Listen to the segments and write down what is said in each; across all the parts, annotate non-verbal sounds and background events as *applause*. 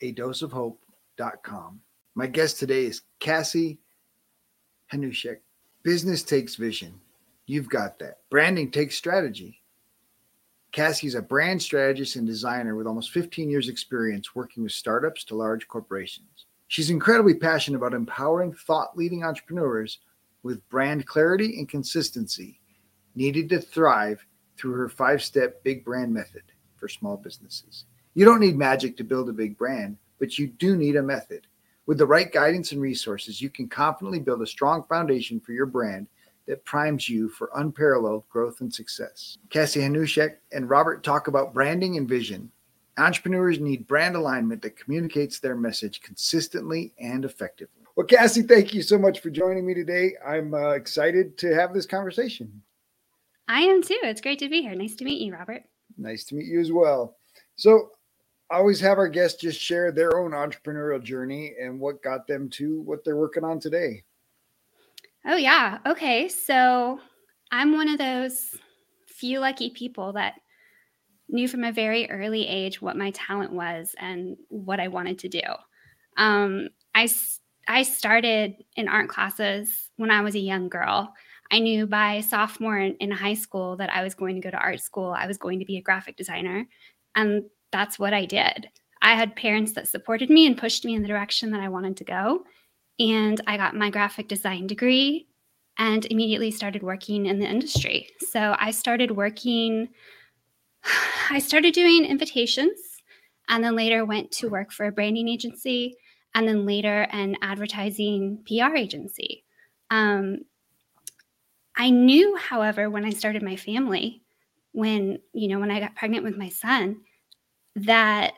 a dose of hope.com. My guest today is Cassie Hanuscak. Business takes vision. You've got that. Branding takes strategy. Cassie is a brand strategist and designer with almost 15 years' experience working with startups to large corporations. She's incredibly passionate about empowering thought leading entrepreneurs with brand clarity and consistency needed to thrive through her five step big brand method for small businesses. You don't need magic to build a big brand, but you do need a method. With the right guidance and resources, you can confidently build a strong foundation for your brand that primes you for unparalleled growth and success. Cassie Hanuscak and Robert talk about branding and vision. Entrepreneurs need brand alignment that communicates their message consistently and effectively. Well, Cassie, thank you so much for joining me today. I'm uh, excited to have this conversation. I am too. It's great to be here. Nice to meet you, Robert. Nice to meet you as well. So, always have our guests just share their own entrepreneurial journey and what got them to what they're working on today. Oh, yeah. Okay. So I'm one of those few lucky people that knew from a very early age what my talent was and what I wanted to do. Um, I, I started in art classes when I was a young girl. I knew by sophomore in, in high school that I was going to go to art school. I was going to be a graphic designer. And that's what I did. I had parents that supported me and pushed me in the direction that I wanted to go. And I got my graphic design degree and immediately started working in the industry. So I started working, *sighs* I started doing invitations and then later went to work for a branding agency and then later an advertising PR agency. Um, I knew, however, when I started my family, when, you know, when I got pregnant with my son, that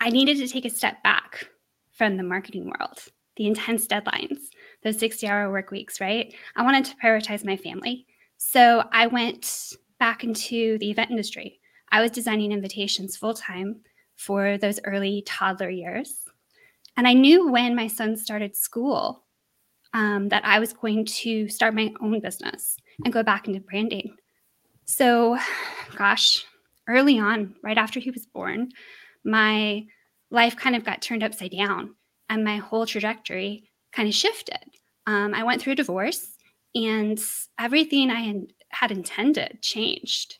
I needed to take a step back from the marketing world, the intense deadlines, those 60 hour work weeks, right? I wanted to prioritize my family. So I went back into the event industry. I was designing invitations full time for those early toddler years. And I knew when my son started school um, that I was going to start my own business and go back into branding. So, gosh, early on, right after he was born, my life kind of got turned upside down and my whole trajectory kind of shifted. Um, I went through a divorce and everything I had intended changed.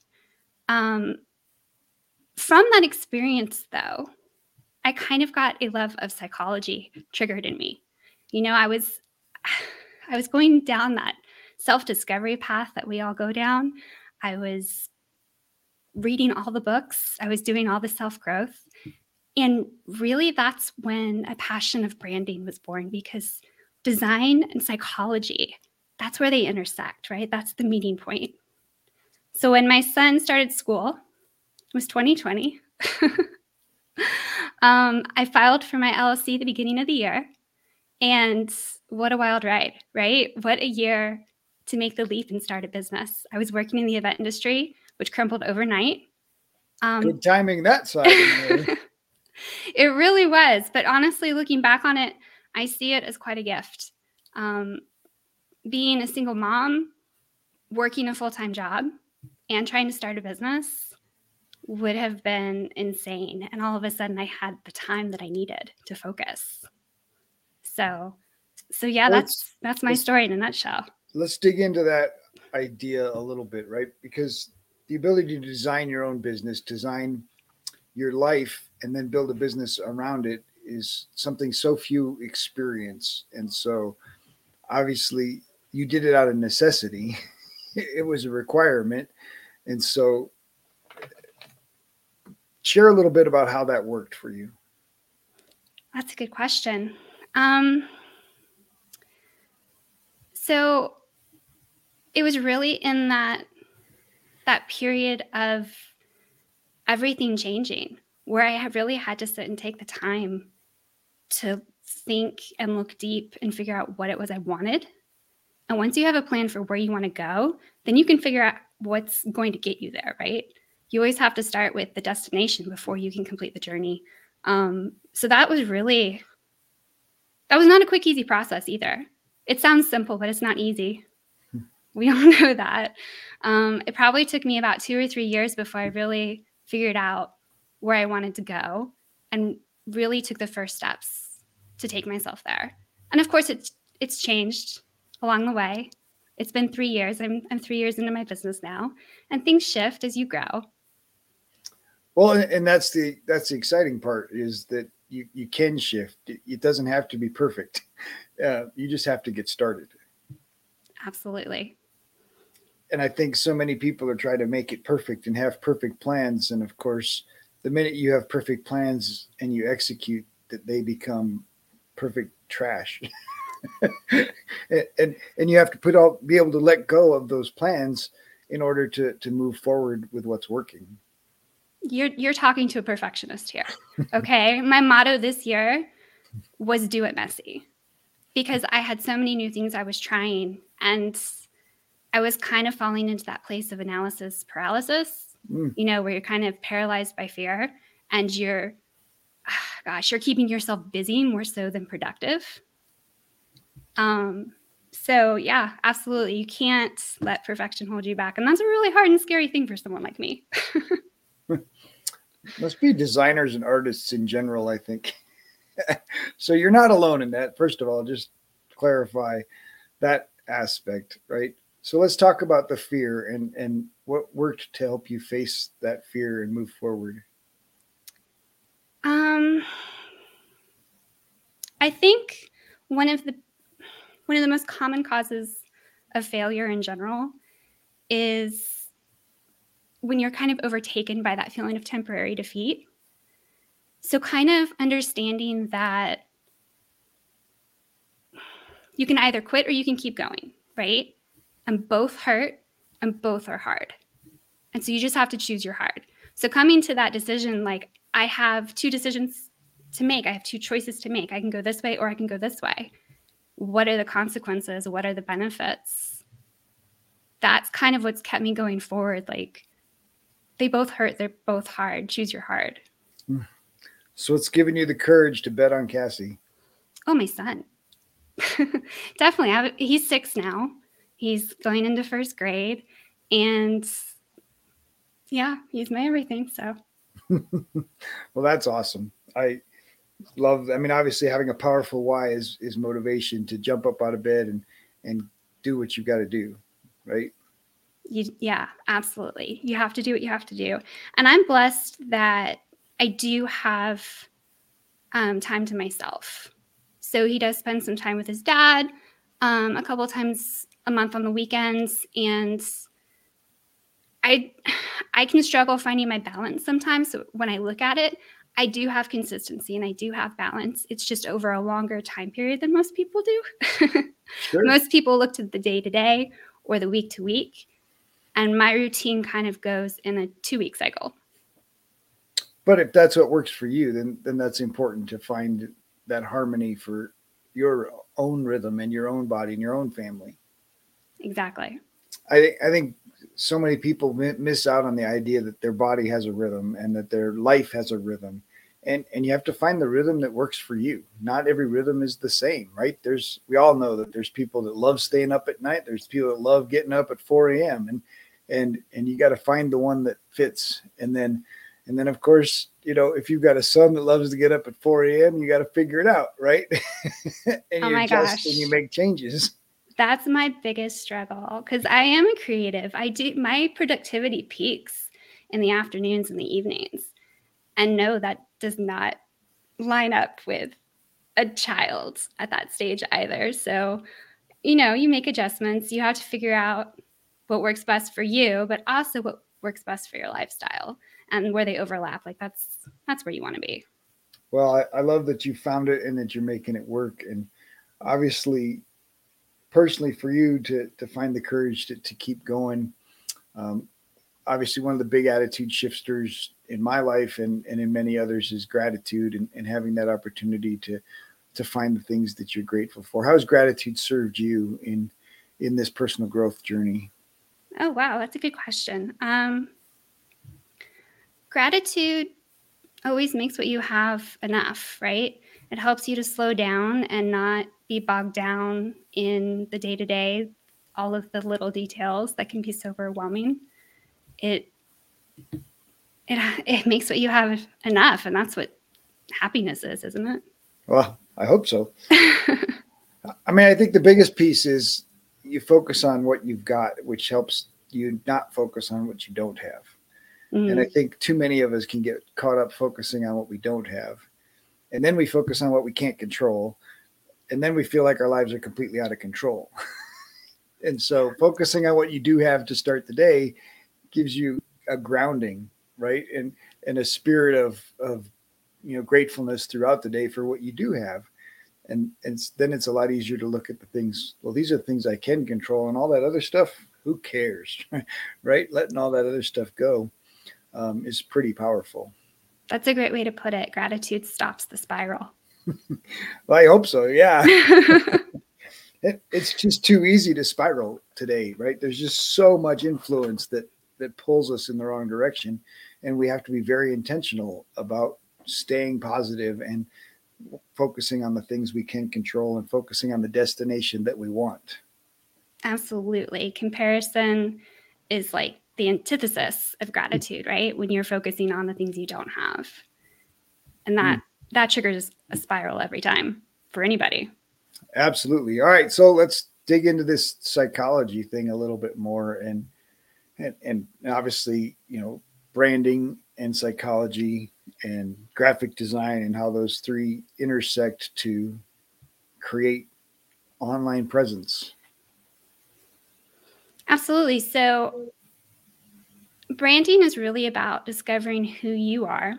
Um, from that experience, though, I kind of got a love of psychology triggered in me. You know, I was *sighs* I was going down that self-discovery path that we all go down. I was reading all the books, I was doing all the self growth. And really, that's when a passion of branding was born because design and psychology, that's where they intersect, right? That's the meeting point. So when my son started school, it was 2020. *laughs* um, I filed for my LLC the beginning of the year. And what a wild ride, right? What a year to make the leap and start a business. I was working in the event industry which crumpled overnight. Um, Good timing that side. *laughs* it really was. But honestly, looking back on it, I see it as quite a gift. Um, being a single mom, working a full time job, and trying to start a business would have been insane. And all of a sudden, I had the time that I needed to focus. So, so yeah, that's that's my story in a nutshell. Let's dig into that idea a little bit, right? Because the ability to design your own business, design your life and then build a business around it is something so few experience. And so obviously you did it out of necessity. *laughs* it was a requirement. And so share a little bit about how that worked for you. That's a good question. Um, so it was really in that that period of everything changing where I have really had to sit and take the time to think and look deep and figure out what it was I wanted. And once you have a plan for where you want to go, then you can figure out what's going to get you there, right? You always have to start with the destination before you can complete the journey. Um, so that was really, that was not a quick, easy process either. It sounds simple, but it's not easy. We *laughs* all know that. Um, it probably took me about two or three years before I really figured out where I wanted to go and really took the first steps to take myself there. And of course, it's it's changed along the way. It's been three years. I'm I'm three years into my business now, and things shift as you grow. Well, and that's the that's the exciting part is that you you can shift. It doesn't have to be perfect. *laughs* Uh, you just have to get started. Absolutely. And I think so many people are trying to make it perfect and have perfect plans, and of course, the minute you have perfect plans and you execute that they become perfect trash. *laughs* And and you have to put all be able to let go of those plans in order to to move forward with what's working. You're you're talking to a perfectionist here okay? *laughs* My motto this year was do it messy because i had so many new things i was trying. And i was kind of falling into that place of analysis paralysis mm. you know, where you're kind of paralyzed by fear and you're, gosh, you're keeping yourself busy more so than productive. Um, so yeah, absolutely. You can't let perfection hold you back. And that's a really hard and scary thing for someone like me. *laughs* Must be designers and artists in general, I think. *laughs* so you're not alone in that. First of all, just clarify that aspect, right? So let's talk about the fear and and what worked to help you face that fear and move forward. Um I think one of the one of the most common causes of failure in general is when you're kind of overtaken by that feeling of temporary defeat. So kind of understanding that you can either quit or you can keep going, right? And both hurt and both are hard. And so you just have to choose your hard. So coming to that decision, like I have two decisions to make, I have two choices to make. I can go this way or I can go this way. What are the consequences? What are the benefits? That's kind of what's kept me going forward. Like they both hurt, they're both hard. Choose your hard. So it's given you the courage to bet on Cassie. Oh, my son. *laughs* Definitely. Have, he's six now. He's going into first grade and yeah, he's my everything. So, *laughs* well, that's awesome. I love, I mean, obviously having a powerful why is, is motivation to jump up out of bed and, and do what you've got to do. Right. You, yeah, absolutely. You have to do what you have to do. And I'm blessed that I do have um, time to myself. So he does spend some time with his dad um, a couple times a month on the weekends and I *sighs* I can struggle finding my balance sometimes. So when I look at it, I do have consistency and I do have balance. It's just over a longer time period than most people do. *laughs* sure. Most people look to the day to day or the week to week. And my routine kind of goes in a two week cycle. But if that's what works for you, then then that's important to find that harmony for your own rhythm and your own body and your own family. Exactly. I think I think so many people miss out on the idea that their body has a rhythm and that their life has a rhythm. And and you have to find the rhythm that works for you. Not every rhythm is the same, right? There's we all know that there's people that love staying up at night. There's people that love getting up at 4 a.m. and and and you got to find the one that fits. And then and then of course, you know, if you've got a son that loves to get up at 4 a.m., you got to figure it out, right? *laughs* and oh you adjust gosh. and you make changes that's my biggest struggle because I am a creative. I do my productivity peaks in the afternoons and the evenings. And no, that does not line up with a child at that stage either. So, you know, you make adjustments. You have to figure out what works best for you, but also what works best for your lifestyle and where they overlap. Like that's that's where you want to be. Well, I, I love that you found it and that you're making it work. And obviously, personally, for you to to find the courage to, to keep going. Um, obviously, one of the big attitude shifters in my life and, and in many others is gratitude and, and having that opportunity to to find the things that you're grateful for. How has gratitude served you in in this personal growth journey? Oh wow, that's a good question. Um, gratitude always makes what you have enough, right? It helps you to slow down and not be bogged down in the day to day, all of the little details that can be so overwhelming. It it *laughs* it makes what you have enough, and that's what happiness is, isn't it? Well, I hope so. *laughs* I mean, I think the biggest piece is you focus on what you've got, which helps you not focus on what you don't have. Mm. And I think too many of us can get caught up focusing on what we don't have. And then we focus on what we can't control. And then we feel like our lives are completely out of control. *laughs* and so focusing on what you do have to start the day gives you a grounding right and and a spirit of of you know gratefulness throughout the day for what you do have and and then it's a lot easier to look at the things well these are the things i can control and all that other stuff who cares *laughs* right letting all that other stuff go um, is pretty powerful that's a great way to put it. Gratitude stops the spiral. *laughs* Well i hope so yeah. *laughs* *laughs* It, it's just too easy to spiral today right? There's just so much influence that that pulls us in the wrong direction and we have to be very intentional about staying positive and focusing on the things we can control and focusing on the destination that we want. Absolutely. Comparison is like the antithesis of gratitude right when you're focusing on the things you don't have and that mm. that triggers a spiral every time for anybody absolutely all right so let's dig into this psychology thing a little bit more and and, and obviously, you know, branding and psychology and graphic design and how those three intersect to create online presence. Absolutely. So, branding is really about discovering who you are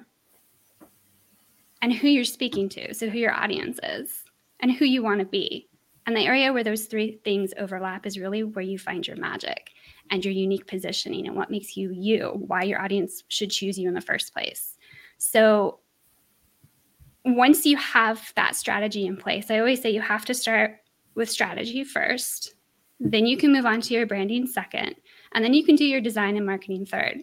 and who you're speaking to. So, who your audience is and who you want to be. And the area where those three things overlap is really where you find your magic and your unique positioning and what makes you you, why your audience should choose you in the first place. So, once you have that strategy in place, I always say you have to start with strategy first. Then you can move on to your branding second. And then you can do your design and marketing third.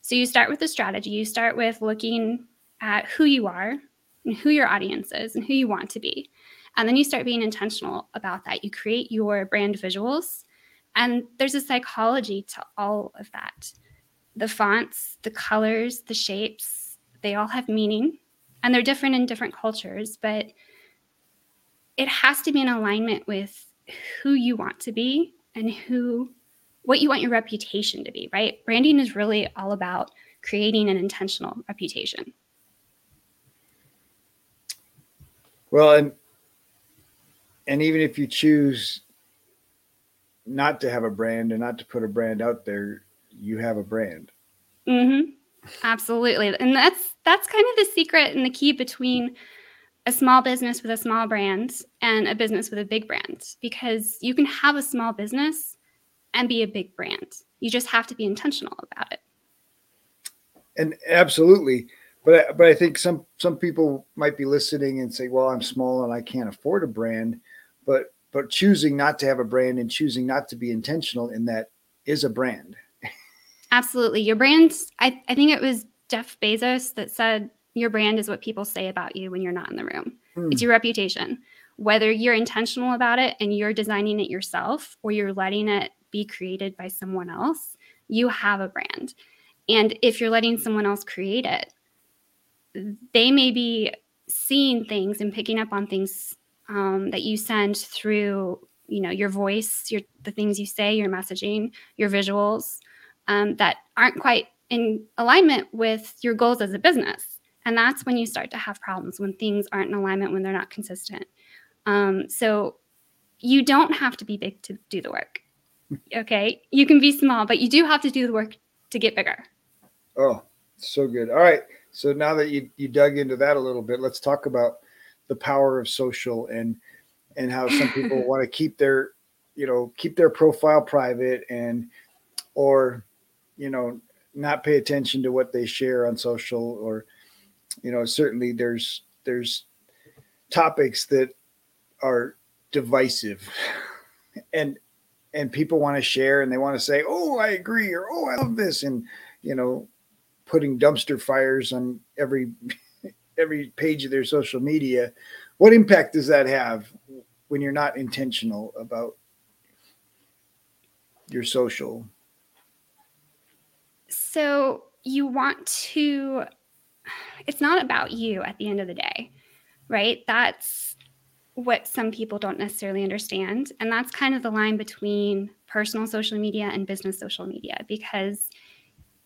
So you start with the strategy. You start with looking at who you are and who your audience is and who you want to be. And then you start being intentional about that. You create your brand visuals and there's a psychology to all of that. The fonts, the colors, the shapes, they all have meaning and they're different in different cultures, but it has to be in alignment with who you want to be and who what you want your reputation to be, right? Branding is really all about creating an intentional reputation. Well, and and even if you choose not to have a brand and not to put a brand out there, you have a brand. Mm-hmm. Absolutely, and that's that's kind of the secret and the key between a small business with a small brand and a business with a big brand because you can have a small business and be a big brand. You just have to be intentional about it. And absolutely, but but I think some some people might be listening and say, "Well, I'm small and I can't afford a brand," but but choosing not to have a brand and choosing not to be intentional in that is a brand. Absolutely. Your brand, I, I think it was Jeff Bezos that said, Your brand is what people say about you when you're not in the room. Hmm. It's your reputation. Whether you're intentional about it and you're designing it yourself or you're letting it be created by someone else, you have a brand. And if you're letting someone else create it, they may be seeing things and picking up on things um, that you send through you know your voice your the things you say your messaging your visuals um, that aren't quite in alignment with your goals as a business And that's when you start to have problems, when things aren't in alignment, when they're not consistent. Um, so you don't have to be big to do the work. Okay. You can be small, but you do have to do the work to get bigger. Oh, so good. All right. So now that you, you dug into that a little bit, let's talk about the power of social and and how some people *laughs* want to keep their you know keep their profile private and or you know not pay attention to what they share on social or you know certainly there's there's topics that are divisive *laughs* and and people want to share and they want to say oh i agree or oh i love this and you know putting dumpster fires on every *laughs* every page of their social media. What impact does that have when you're not intentional about your social? So you want to it's not about you at the end of the day right? That's what some people don't necessarily understand and that's kind of the line between personal social media and business social media because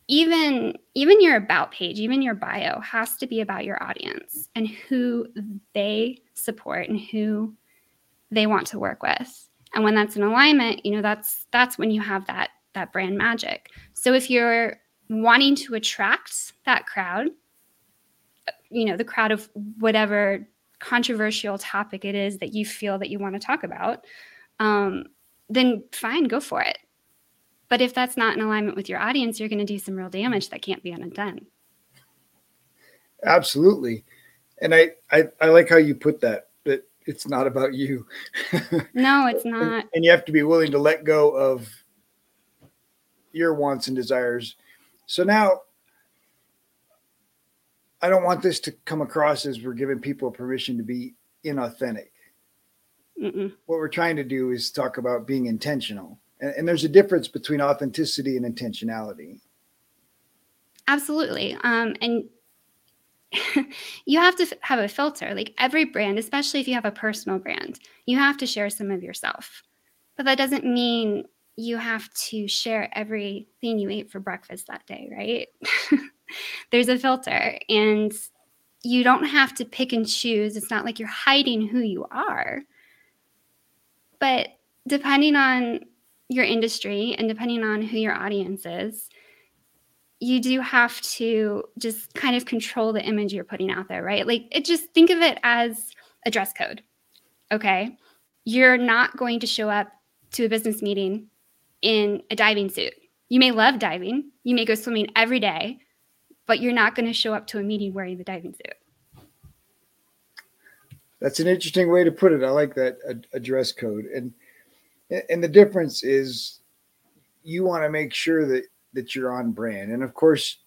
even even your about page even your bio has to be about your audience and who they support and who they want to work with. And when that's in alignment you know that's that's when you have that that brand magic. So if you're wanting to attract that crowd you know the crowd of whatever controversial topic it is that you feel that you want to talk about um, then fine go for it but if that's not in alignment with your audience, you're going to do some real damage that can't be undone. Absolutely. And I, I, I like how you put that, that it's not about you. *laughs* no, it's not. And, and you have to be willing to let go of your wants and desires. So now I don't want this to come across as we're giving people permission to be inauthentic. Mm-mm. What we're trying to do is talk about being intentional. And, and there's a difference between authenticity and intentionality. Absolutely. Um, and *laughs* you have to have a filter. Like every brand especially if you have a personal brand you have to share some of yourself. But that doesn't mean you have to share everything you ate for breakfast that day right *laughs* there's a filter and you don't have to pick and choose it's not like you're hiding who you are but depending on your industry and depending on who your audience is, you do have to just kind of control the image you're putting out there, right? Like it just think of it as a dress code. Okay. You're not going to show up to a business meeting in a diving suit. You may love diving, you may go swimming every day, but you're not going to show up to a meeting wearing the diving suit. That's an interesting way to put it. I like that a, a dress code. And and the difference is you want to make sure that that you're on brand and of course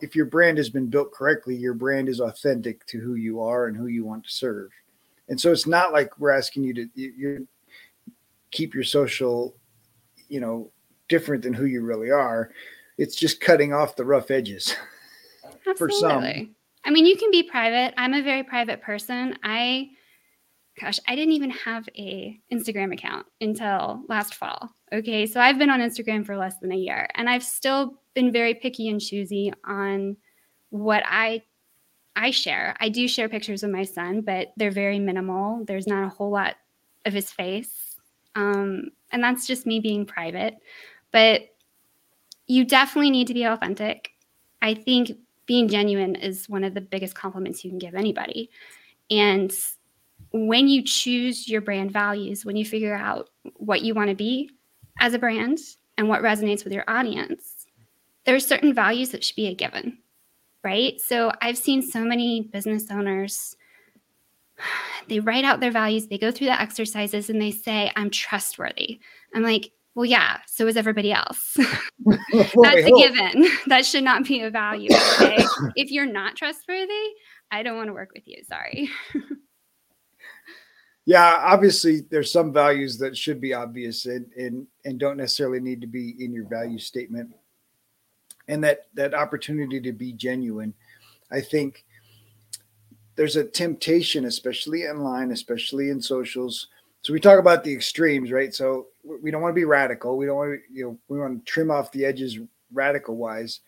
if your brand has been built correctly your brand is authentic to who you are and who you want to serve and so it's not like we're asking you to you, you keep your social you know different than who you really are it's just cutting off the rough edges Absolutely. *laughs* for some i mean you can be private i'm a very private person i gosh, I didn't even have a Instagram account until last fall. Okay, so I've been on Instagram for less than a year, and I've still been very picky and choosy on what I I share. I do share pictures of my son, but they're very minimal. There's not a whole lot of his face, um, and that's just me being private. But you definitely need to be authentic. I think being genuine is one of the biggest compliments you can give anybody. And when you choose your brand values, when you figure out what you want to be as a brand and what resonates with your audience, there are certain values that should be a given, right? So I've seen so many business owners, *sighs* they write out their values, they go through the exercises, and they say, I'm trustworthy. I'm like, well, yeah, so is everybody else. *laughs* *laughs* That's a given. *laughs* That should not be a value. Okay. if you're not trustworthy, I don't want to work with you. Sorry. yeah obviously there's some values that should be obvious and, and and don't necessarily need to be in your value statement and that that opportunity to be genuine i think there's a temptation especially online especially in socials so we talk about the extremes right so we don't want to be radical we don't want to you know we want to trim off the edges radical wise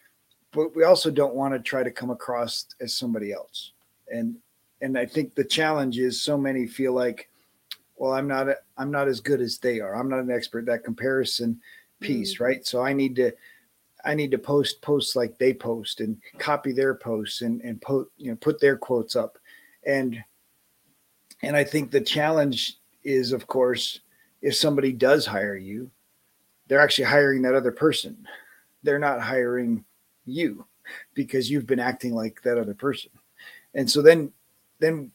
but we also don't want to try to come across as somebody else. And and I think the challenge is so many feel like, well, I'm not I'm not as good as they are. I'm not an expert. That comparison piece, mm-hmm. right? So I need to I need to post posts like they post and copy their posts and and put you know put their quotes up. And and I think the challenge is of course if somebody does hire you, they're actually hiring that other person. They're not hiring you because you've been acting like that other person. And so then then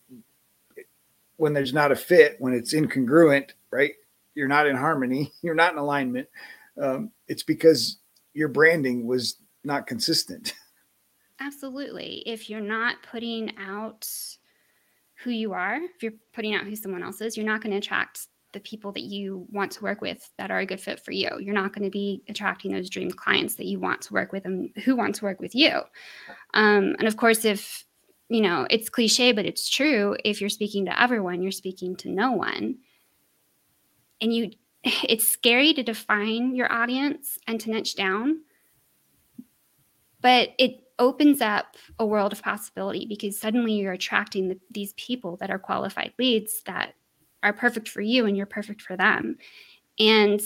when there's not a fit, when it's incongruent, right? You're not in harmony, *laughs* you're not in alignment. Um, it's because your branding was not consistent. *laughs* Absolutely. If you're not putting out who you are, if you're putting out who someone else is, you're not going to attract the people that you want to work with that are a good fit for you. You're not going to be attracting those dream clients that you want to work with and who want to work with you. Um, and of course, if you know, it's cliche, but it's true. If you're speaking to everyone, you're speaking to no one. And you, it's scary to define your audience and to niche down, but it opens up a world of possibility because suddenly you're attracting the, these people that are qualified leads that are perfect for you and you're perfect for them. And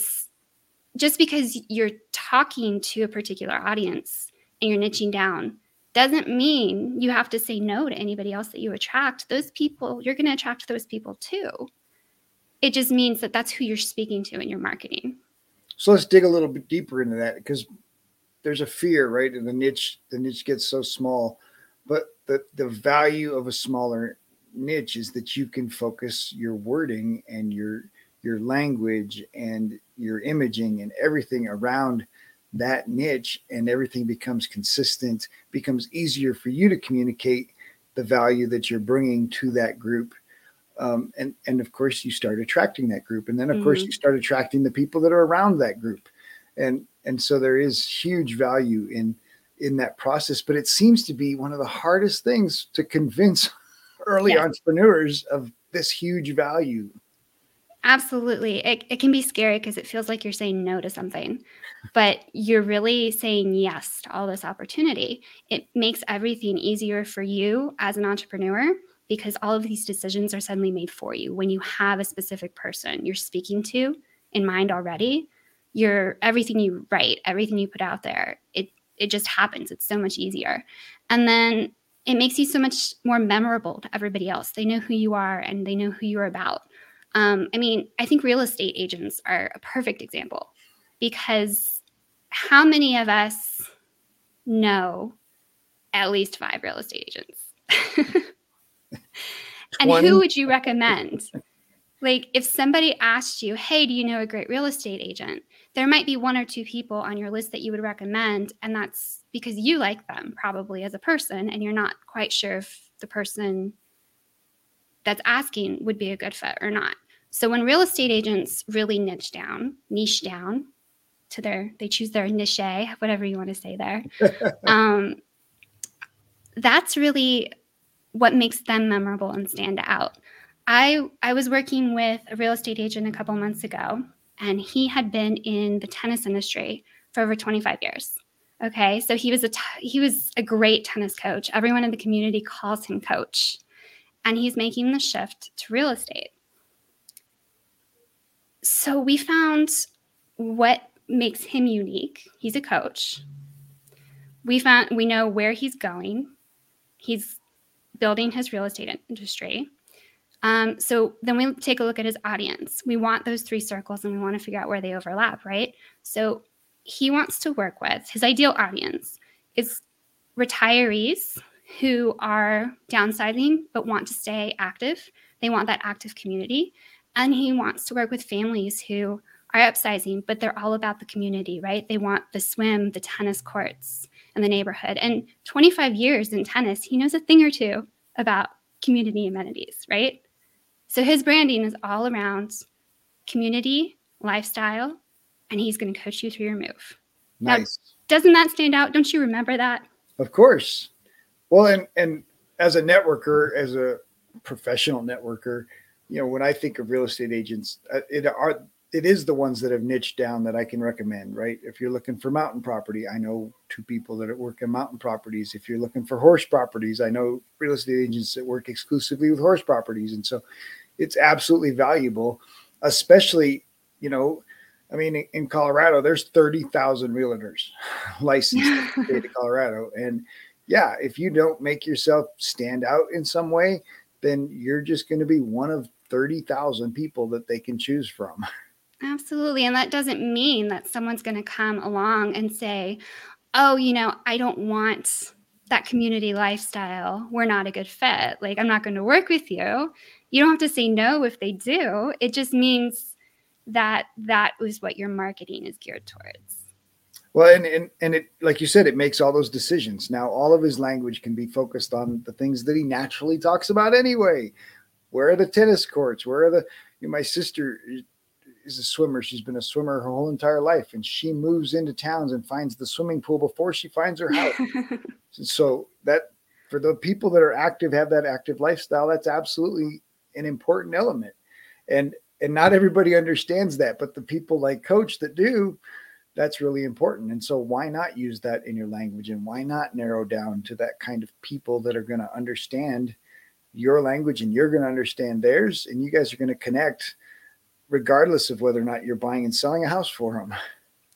just because you're talking to a particular audience and you're niching down doesn't mean you have to say no to anybody else that you attract. Those people, you're going to attract those people too. It just means that that's who you're speaking to in your marketing. So let's dig a little bit deeper into that because there's a fear, right? And the niche, the niche gets so small, but the the value of a smaller niche is that you can focus your wording and your your language and your imaging and everything around that niche and everything becomes consistent becomes easier for you to communicate the value that you're bringing to that group um, and and of course you start attracting that group and then of mm-hmm. course you start attracting the people that are around that group and and so there is huge value in in that process but it seems to be one of the hardest things to convince *laughs* early yeah. entrepreneurs of this huge value Absolutely. It, it can be scary because it feels like you're saying no to something, but you're really saying yes to all this opportunity. It makes everything easier for you as an entrepreneur because all of these decisions are suddenly made for you when you have a specific person you're speaking to in mind already. Your everything you write, everything you put out there, it it just happens. It's so much easier. And then it makes you so much more memorable to everybody else. They know who you are and they know who you're about. Um, I mean, I think real estate agents are a perfect example because how many of us know at least five real estate agents? *laughs* and who would you recommend? Like, if somebody asked you, hey, do you know a great real estate agent? There might be one or two people on your list that you would recommend. And that's because you like them, probably as a person, and you're not quite sure if the person that's asking would be a good fit or not. So when real estate agents really niche down, niche down to their, they choose their niche, whatever you want to say there. *laughs* um, that's really what makes them memorable and stand out. I I was working with a real estate agent a couple months ago, and he had been in the tennis industry for over 25 years. Okay, so he was a t- he was a great tennis coach. Everyone in the community calls him coach, and he's making the shift to real estate so we found what makes him unique. He's a coach. We found we know where he's going. He's building his real estate industry. Um, so then we take a look at his audience. We want those three circles and we want to figure out where they overlap, right? So he wants to work with his ideal audience is retirees who are downsizing but want to stay active. They want that active community. And he wants to work with families who are upsizing, but they're all about the community, right? They want the swim, the tennis courts, and the neighborhood. And 25 years in tennis, he knows a thing or two about community amenities, right? So his branding is all around community, lifestyle, and he's going to coach you through your move. Nice. Now, doesn't that stand out? Don't you remember that? Of course. Well, and and as a networker, as a professional networker, you know, when I think of real estate agents, uh, it are it is the ones that have niched down that I can recommend, right? If you're looking for mountain property, I know two people that work in mountain properties. If you're looking for horse properties, I know real estate agents that work exclusively with horse properties. And so it's absolutely valuable, especially, you know, I mean, in Colorado, there's 30,000 realtors *laughs* licensed in the state of Colorado. And yeah, if you don't make yourself stand out in some way, then you're just going to be one of 30,000 people that they can choose from. *laughs* Absolutely. And that doesn't mean that someone's going to come along and say, oh, you know, I don't want that community lifestyle. We're not a good fit. Like, I'm not going to work with you. You don't have to say no if they do. It just means that that was what your marketing is geared towards. Well, and, and and it like you said, it makes all those decisions. Now all of his language can be focused on the things that he naturally talks about anyway. Where are the tennis courts? Where are the you know, my sister is a swimmer. She's been a swimmer her whole entire life, and she moves into towns and finds the swimming pool before she finds her house. *laughs* so that for the people that are active, have that active lifestyle, that's absolutely an important element. And and not everybody understands that, but the people like Coach that do, that's really important. And so, why not use that in your language, and why not narrow down to that kind of people that are going to understand your language, and you're going to understand theirs, and you guys are going to connect, regardless of whether or not you're buying and selling a house for him.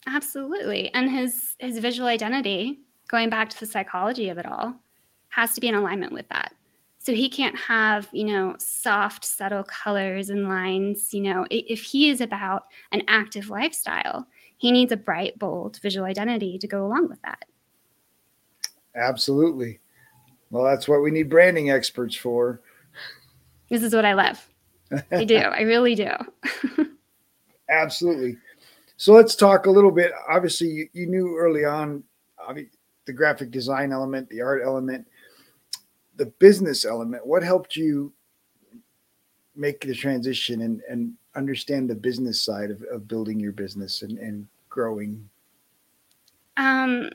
Absolutely, and his his visual identity, going back to the psychology of it all, has to be in alignment with that. So he can't have, you know, soft, subtle colors and lines. You know, if he is about an active lifestyle, he needs a bright, bold visual identity to go along with that. Absolutely. Well, that's what we need branding experts for. This is what I love. I do. I really do. *laughs* Absolutely. So let's talk a little bit. Obviously, you, you knew early on the graphic design element, the art element the business element, what helped you make the transition and, and understand the business side of, of building your business and, and growing? Um,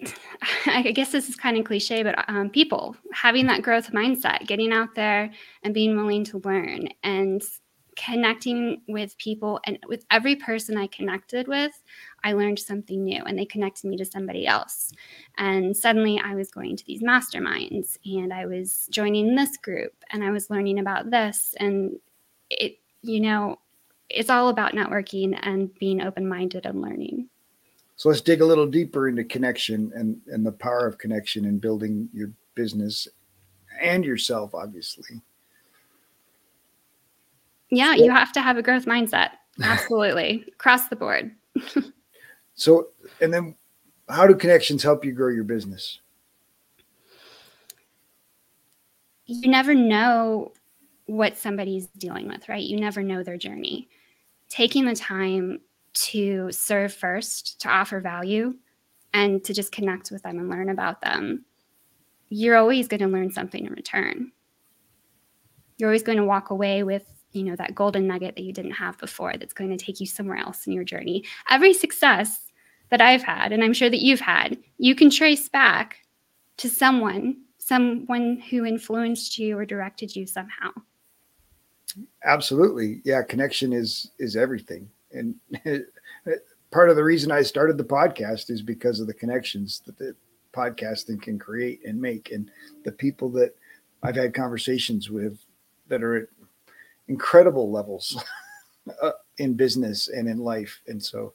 *laughs* I guess this is kind of cliche, but um, people having that growth mindset, getting out there and being willing to learn and connecting with people and with every person I connected with, I learned something new and they connected me to somebody else. And suddenly I was going to these masterminds and I was joining this group and I was learning about this. And it, you know, it's all about networking and being open minded and learning. So let's dig a little deeper into connection and, and the power of connection in building your business and yourself, obviously. Yeah, you have to have a growth mindset. *laughs* Absolutely. Across the board. *laughs* so, and then how do connections help you grow your business? You never know what somebody's dealing with, right? You never know their journey. Taking the time to serve first, to offer value, and to just connect with them and learn about them, you're always going to learn something in return. You're always going to walk away with you know that golden nugget that you didn't have before that's going to take you somewhere else in your journey. Every success that i've had and i'm sure that you've had you can trace back to someone someone who influenced you or directed you somehow. Absolutely. Yeah connection is is everything and *laughs* part of the reason i started the podcast is because of the connections that the podcasting can create and make and the people that i've had conversations with that are at incredible levels *laughs* uh, in business and in life. And so,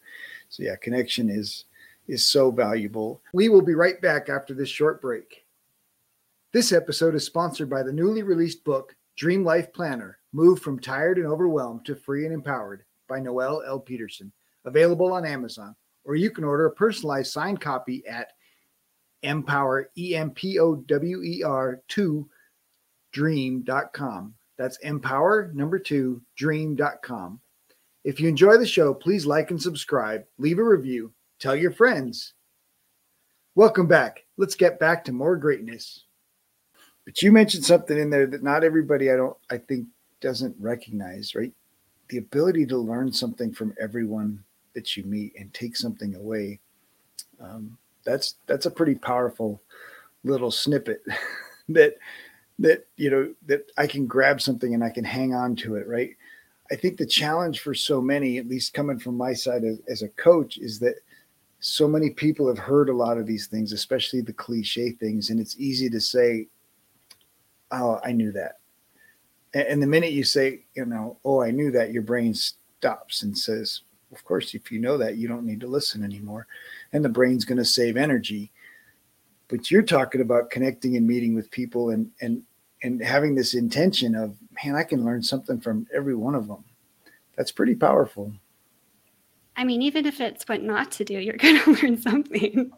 so yeah, connection is is so valuable. We will be right back after this short break. This episode is sponsored by the newly released book Dream Life Planner: Move from Tired and Overwhelmed to Free and Empowered by Noelle L. Peterson, available on Amazon, or you can order a personalized signed copy at empower e m p o w e r 2 dream.com. That's empower number two dream.com. If you enjoy the show, please like and subscribe, leave a review, tell your friends. Welcome back. Let's get back to more greatness. But you mentioned something in there that not everybody I don't I think doesn't recognize, right? The ability to learn something from everyone that you meet and take something away. Um, that's that's a pretty powerful little snippet *laughs* that that you know that I can grab something and I can hang on to it, right? I think the challenge for so many, at least coming from my side as, as a coach, is that so many people have heard a lot of these things, especially the cliche things, and it's easy to say, "Oh, I knew that." And the minute you say, you know, "Oh, I knew that," your brain stops and says, "Of course, if you know that, you don't need to listen anymore," and the brain's going to save energy. But you're talking about connecting and meeting with people and and and having this intention of, man, I can learn something from every one of them. That's pretty powerful. I mean, even if it's what not to do, you're going *laughs* to learn something.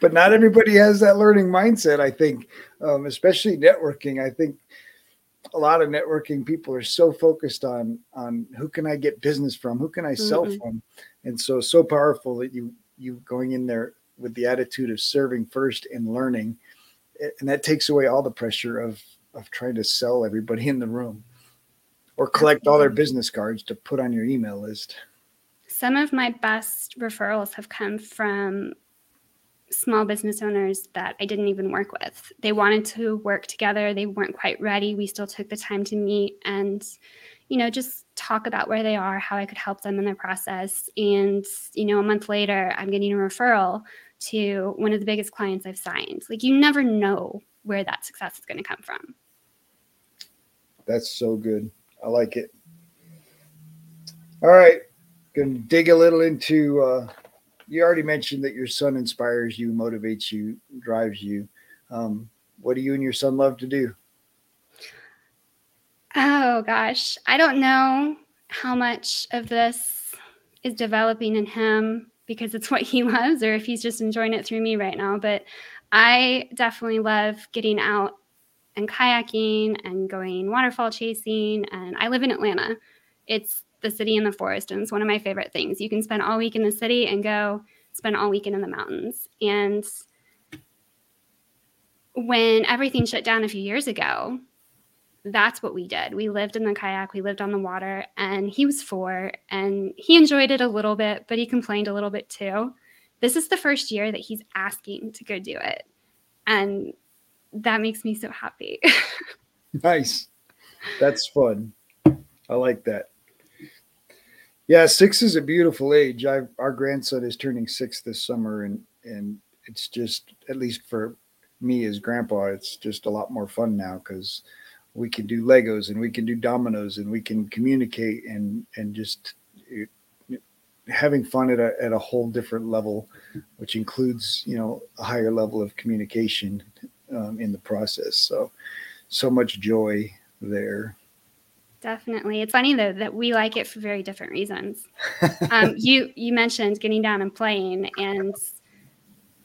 But not everybody has that learning mindset, I think, um, especially networking. I think a lot of networking people are so focused on on who can I get business from, who can I sell mm-hmm. from, and so so powerful that you you going in there with the attitude of serving first and learning, and that takes away all the pressure of of trying to sell everybody in the room or collect all their business cards to put on your email list. Some of my best referrals have come from small business owners that I didn't even work with. They wanted to work together, they weren't quite ready. We still took the time to meet and you know, just talk about where they are, how I could help them in their process. And, you know, a month later, I'm getting a referral to one of the biggest clients I've signed. Like, you never know where that success is going to come from. That's so good. I like it. All right, gonna dig a little into. Uh, you already mentioned that your son inspires you, motivates you, drives you. Um, what do you and your son love to do? Oh gosh, I don't know how much of this is developing in him because it's *laughs* what he loves, or if he's just enjoying it through me right now. But I definitely love getting out and kayaking and going waterfall chasing. And I live in Atlanta. It's the city and the forest, and it's one of my favorite things. You can spend all week in the city and go spend all weekend in the mountains. And when everything shut down a few years ago, that's what we did. We lived in the kayak, we lived on the water, and he was four and he enjoyed it a little bit, but he complained a little bit too. This is the first year that he's asking to go do it. And that makes me so happy. *laughs* nice. That's fun. I like that. Yeah, six is a beautiful age. I our grandson is turning six this summer, and and it's just at least for me as grandpa, it's just a lot more fun now because we can do Legos and we can do dominoes and we can communicate and and just it, having fun at a at a whole different level, which includes you know a higher level of communication um, in the process. So, so much joy there. Definitely, it's funny though that we like it for very different reasons. *laughs* um, you you mentioned getting down and playing, and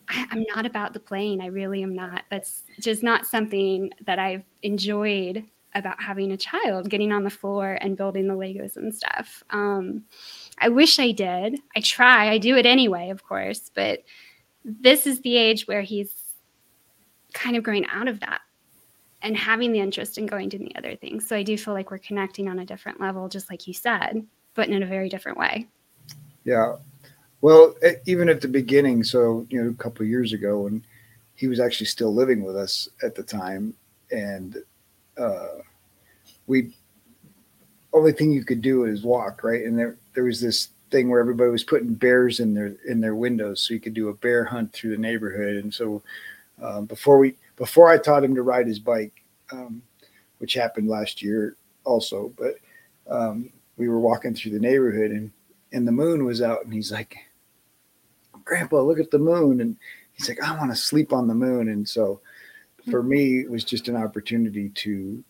I, I'm not about the playing. I really am not. That's just not something that I've enjoyed about having a child, getting on the floor and building the Legos and stuff. Um, I wish I did. I try. I do it anyway, of course, but this is the age where he's kind of growing out of that and having the interest in going to the other things. So I do feel like we're connecting on a different level, just like you said, but in a very different way. Yeah. Well, even at the beginning, so you know, a couple years ago, and he was actually still living with us at the time, and uh, we only thing you could do is walk, right? And there there was this thing where everybody was putting bears in their in their windows, so you could do a bear hunt through the neighborhood, and so um, before we before I taught him to ride his bike, um, which happened last year also. But um, we were walking through the neighborhood and and the moon was out, and he's like, "Grandpa, look at the moon!" And he's like, "I want to sleep on the moon." And so for me, it was just an opportunity to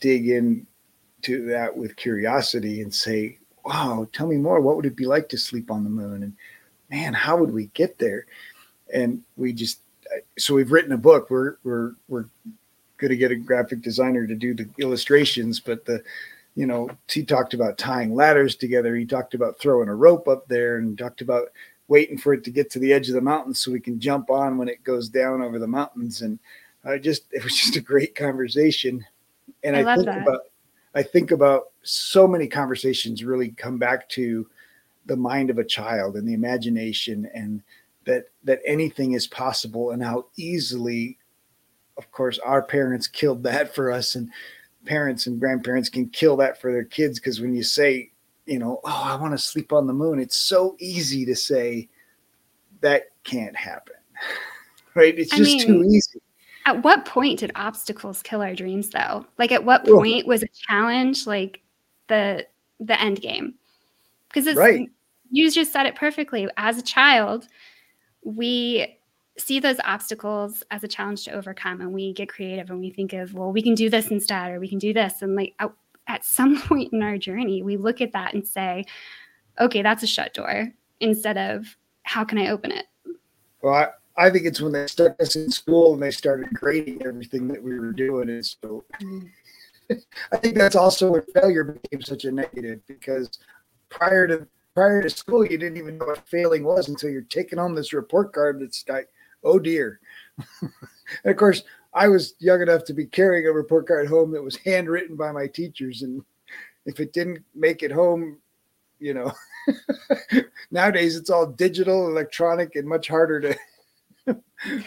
dig in to that with curiosity and say, "Wow, tell me more. What would it be like to sleep on the moon?" And man, how would we get there? And we just so we've written a book. We're we're we're going to get a graphic designer to do the illustrations, but the you know he talked about tying ladders together. He talked about throwing a rope up there, and talked about waiting for it to get to the edge of the mountain so we can jump on when it goes down over the mountains. And I just it was just a great conversation. And I, I think that. about I think about so many conversations really come back to the mind of a child and the imagination and that that anything is possible and how easily of course our parents killed that for us and parents and grandparents can kill that for their kids because when you say, you know, oh, I want to sleep on the moon, it's so easy to say that can't happen. *laughs* right? It's just mean, too easy. At what point did obstacles kill our dreams though? Like at what point was a challenge like the the end game? Because it's right. you just said it perfectly. As a child, we see those obstacles as a challenge to overcome and we get creative and we think of well we can do this instead or we can do this and like at some *laughs* point in our journey we look at that and say okay that's a shut door instead of how can i open it well i, I think it's when they stuck us in school and they started grading everything that we were doing and so mm. *laughs* i think that's also where failure became such a negative because prior to prior to school you didn't even know what failing was until you're taking on this report card that's like oh dear. and *laughs* of course, I was young enough to be carrying a report card home that was handwritten by my teachers. And if it didn't make it home, you know, *laughs* nowadays it's all digital, electronic, and much harder to. *laughs*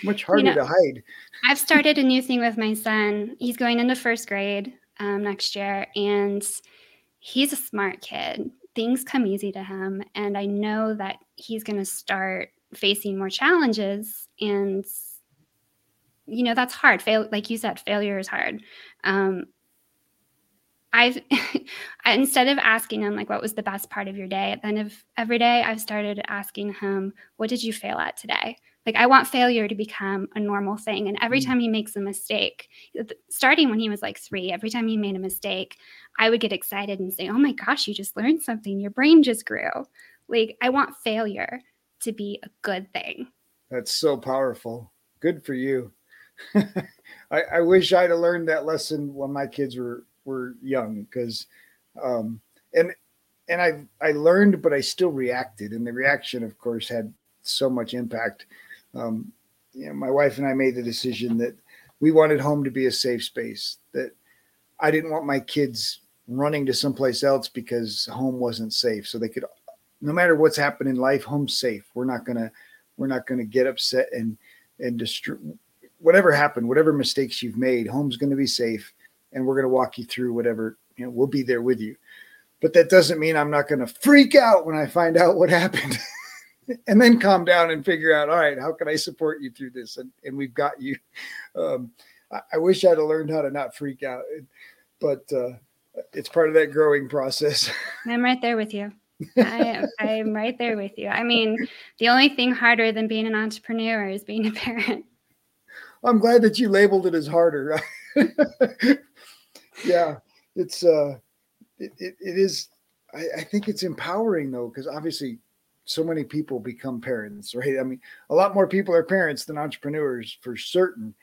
much harder you know, to hide. I've started a new thing with my son. He's going into first grade um, next year, and he's a smart kid. Things come easy to him, and I know that he's going to start facing more challenges and you know that's hard. Fail like you said failure is hard. Um i've *laughs* instead of asking him like what was the best part of your day at the end of every day i've started asking him what did you fail at today like i want failure to become a normal thing and every mm. time he makes a mistake starting when he was like three every time he made a mistake i would get excited and say oh my gosh you just learned something your brain just grew like i want failure to be a good thing. That's so powerful. Good for you. *laughs* I, I, wish I'd have learned that lesson when my kids were were young because um and and I I learned but I still reacted and the reaction of course had so much impact. Um you know my wife and I made the decision that we wanted home to be a safe space that I didn't want my kids running to someplace else because home wasn't safe so they could no matter what's happened in life, home's safe. We're not gonna we're not gonna get upset and and destroy whatever happened, whatever mistakes you've made. Home's gonna be safe, and we're gonna walk you through whatever. You know, we'll be there with you. But that doesn't mean I'm not gonna freak out when I find out what happened. *laughs* and then calm down and figure out, all right, how can I support you through this? And, and we've got you. *laughs* Um, I, I, wish I'd have learned how to not freak out, but uh, it's part of that growing process. *laughs* I'm right there with you. I, I'm right there with you. I mean, the only thing harder than being an entrepreneur is being a parent. I'm glad that you labeled it as harder. *laughs* yeah, it's uh, it, it, it is. I, I think it's empowering though, because obviously, so many people become parents, right? I mean, a lot more people are parents than entrepreneurs for certain,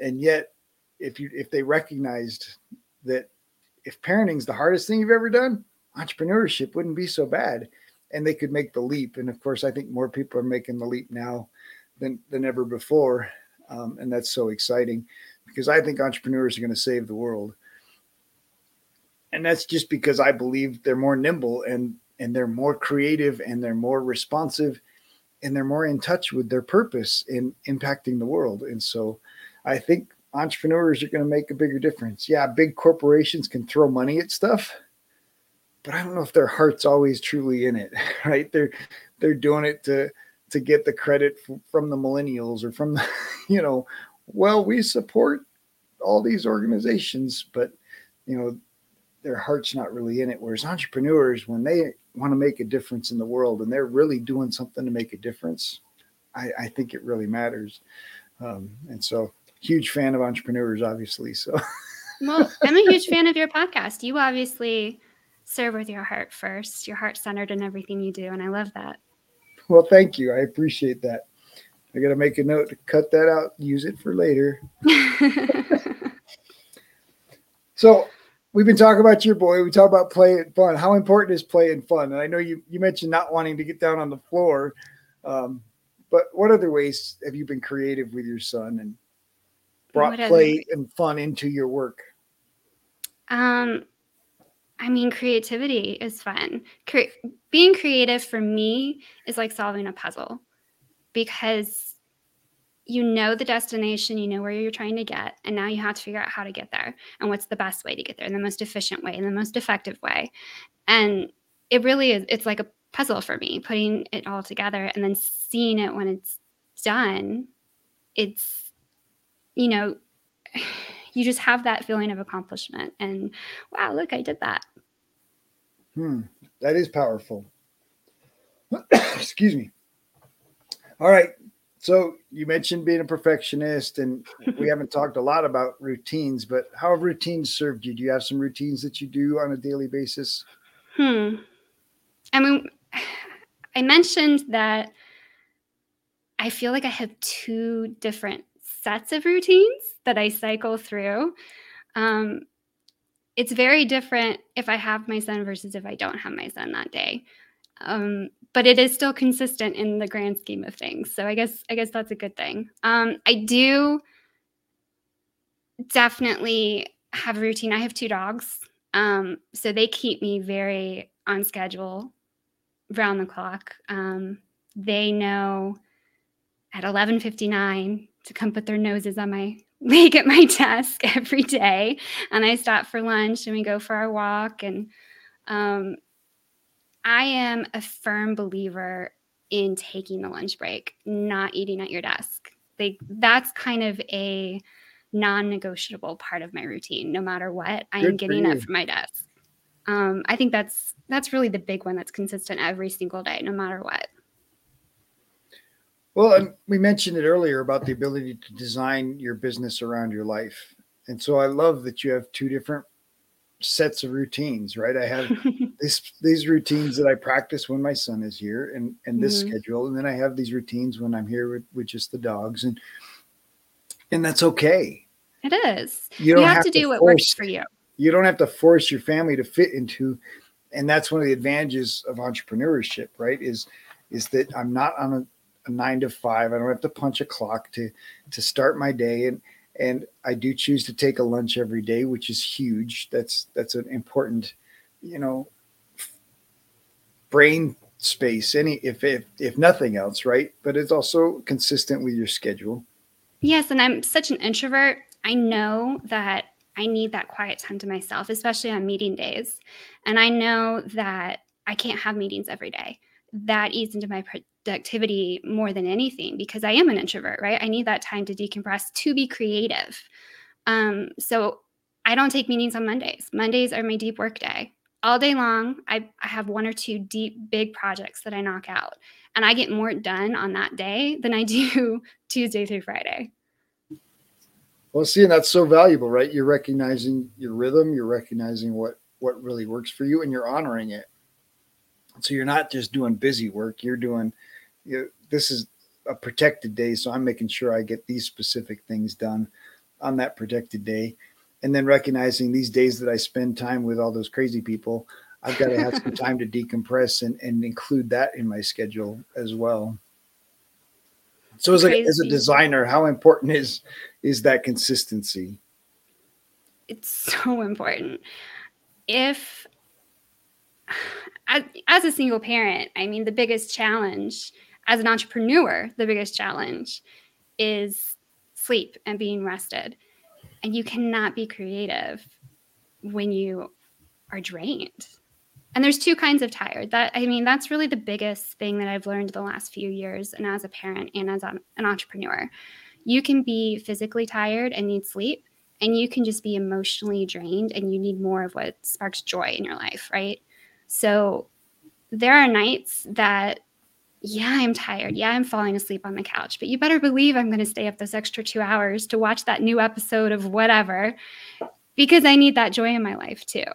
and yet, if you if they recognized that if parenting's the hardest thing you've ever done, entrepreneurship wouldn't be so bad and they could make the leap. And of course, I think more people are making the leap now than, than ever before. Um, and that's so exciting because I think entrepreneurs are going to save the world. And that's just because I believe they're more nimble and and they're more creative and they're more responsive and they're more in touch with their purpose in impacting the world. And so I think entrepreneurs are going to make a bigger difference. Yeah, big corporations can throw money at stuff, but I don't know if their heart's always truly in it, *laughs* right? They're they're doing it to to get the credit f- from the millennials or from the, *laughs* you know, well, we support all these organizations, but you know, their heart's not really in it. Whereas entrepreneurs, when they want to make a difference in the world and they're really doing something to make a difference, I, I think it really matters. Um, and so, huge fan of entrepreneurs, obviously. So, *laughs* well, I'm a huge fan of your podcast. You obviously serve with your heart first. Your heart centered in everything you do. And I love that. Well, thank you. I appreciate that. I got to make a note to cut that out, use it for later. *laughs* so, we've been talking about your boy. We talk about play and fun. How important is play and fun? And I know you, you mentioned not wanting to get down on the floor. Um, but what other ways have you been creative with your son and brought play and fun into your work? Um, I mean, creativity is fun. Cre- being creative for me is like solving a puzzle because you know the destination, you know where you're trying to get, and now you have to figure out how to get there and what's the best way to get there, the most efficient way, and the most effective way. And it really is, it's like a puzzle for me, putting it all together and then seeing it when it's done. It's, you know, *sighs* you just have that feeling of accomplishment and wow, look, I did that. Hmm, that is powerful. *coughs* Excuse me. All right. So you mentioned being a perfectionist, and we haven't talked a lot about routines, but how have routines served you? Do you have some routines that you do on a daily basis? Hmm. I mean, I mentioned that I feel like I have two different sets of routines that I cycle through. Um, it's very different if I have my son versus if I don't have my son that day. Um, but it is still consistent in the grand scheme of things. So I guess I guess that's a good thing. Um, I do definitely have a routine. I have two dogs, um, so they keep me very on schedule, round the clock. Um, they know at eleven fifty nine to come put their noses on my *laughs* leg at my desk *laughs* every day, and I stop for lunch and we go for our walk and um, I am a firm believer in taking the lunch break, not eating at your desk. Like that's kind of a non-negotiable part of my routine. No matter what, I am getting up from my desk. Um, I think that's that's really the big one that's consistent every single day, no matter what. Well, we mentioned it earlier about the ability to design your business around your life. And so I love that you have two different sets of routines, right? I have *laughs* these these routines that I practice when my son is here and and this mm-hmm. schedule, and then I have these routines when I'm here with, with just the dogs, and and that's okay. It is. You, you have, have, to, to do force, what works for you. You don't have to force your family to fit into, and that's one of the advantages of entrepreneurship, right? Is is that I'm not on a, a nine to five. I don't have to punch a clock to to start my day, and and I do choose to take a lunch every day, which is huge. That's that's an important, you know, brain space. Any if if if nothing else, right? But it's also consistent with your schedule. Yes, and I'm such an introvert. I know that I need that quiet time to myself, especially on meeting days, and I know that I can't have meetings every day. That eats into my productivity more than anything because I am an introvert, right? I need that time to decompress to be creative. Um, so I don't take meetings on Mondays. Mondays are my deep work day. All day long, I, I have one or two deep, big projects that I knock out. And I get more done on that day than I *laughs* do Tuesday through Friday. Well, see, and that's so valuable, right? You're recognizing your rhythm, you're recognizing what what really works for you, and you're honoring it. So you're not just doing busy work; you're doing you know, this is a protected day, so I'm making sure I get these specific things done on that protected day. And then recognizing these days that I spend time with all those crazy people, I've got to have some *laughs* time to decompress and, and include that in my schedule as well. So as a, as a designer, how important is is that consistency? It's so important. If *sighs* as, as a single parent, I mean, the biggest challenge as an entrepreneur, the biggest challenge is sleep and being rested. And you cannot be creative when you are drained. And there's two kinds of tired. That I mean, that's really the biggest thing that I've learned the last few years and as a parent and as an entrepreneur. You can be physically tired and need sleep, and you can just be emotionally drained and you need more of what sparks joy in your life, right? So there are nights that yeah, I'm tired. Yeah, I'm falling asleep on the couch, but you better believe I'm going to stay up those extra two hours to watch that new episode of whatever because I need that joy in my life too.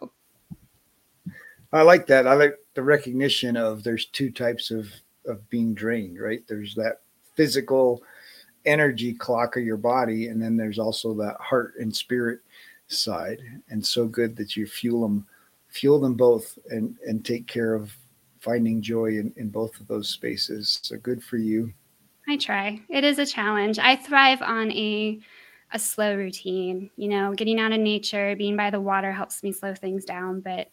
I like that. I like the recognition of there's two types of, of being drained, right? There's that physical energy clock of your body, and then there's also that heart and spirit side. And so good that you fuel them, fuel them both and, and take care of finding joy in, in both of those spaces. So good for you. I try. It is a challenge. I thrive on a a slow routine. You know, getting out of nature, being by the water helps me slow things down, but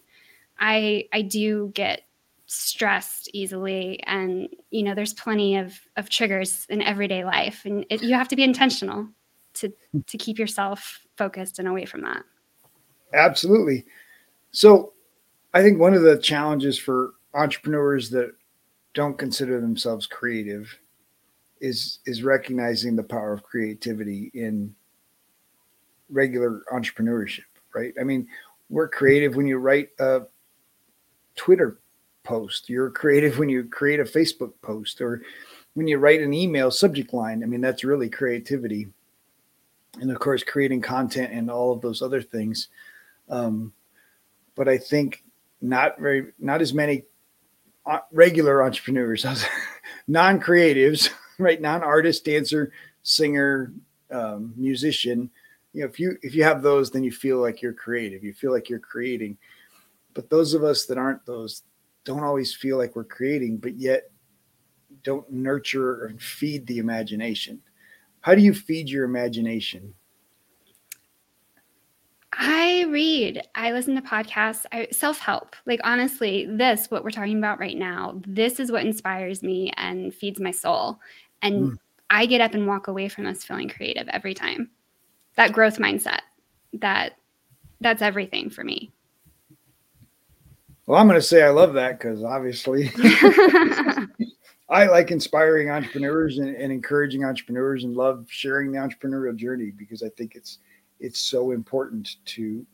I I do get stressed easily and you know there's plenty of of triggers in everyday life and it, you have to be intentional to to keep yourself focused and away from that absolutely so i think one of the challenges for entrepreneurs that don't consider themselves creative is is recognizing the power of creativity in regular entrepreneurship right i mean we're creative when you write a twitter post. You're creative when you create a Facebook post or when you write an email subject line. I mean, that's really creativity. And of course, creating content and all of those other things. Um, but I think not very, not as many regular entrepreneurs, *laughs* non creatives, right? Non artist, dancer, singer, um, musician. You know, if you if you have those, then you feel like you're creative. You feel like you're creating. But those of us that aren't those, don't always feel like we're creating, but yet don't nurture and feed the imagination. How do you feed your imagination? I read, I listen to podcasts, I self-help. Like honestly, this what we're talking about right now, this is what inspires me and feeds my soul. And mm. I get up and walk away from this feeling creative every time. That growth mindset. That that's everything for me. Well, I'm going to say I love that because obviously *laughs* *laughs* I like inspiring entrepreneurs and, and, encouraging entrepreneurs and love sharing the entrepreneurial journey because I think it's it's so important to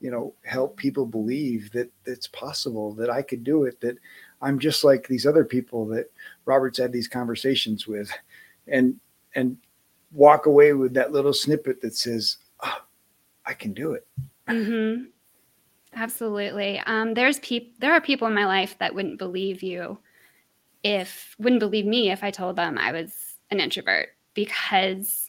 you know help people believe that it's possible that I could do it that I'm just like these other people that Robert's had these conversations with and and walk away with that little snippet that says oh, I can do it. Mm-hmm. Absolutely. Um, there's peop- there are people in my life that wouldn't believe you if wouldn't believe me if I told them I was an introvert because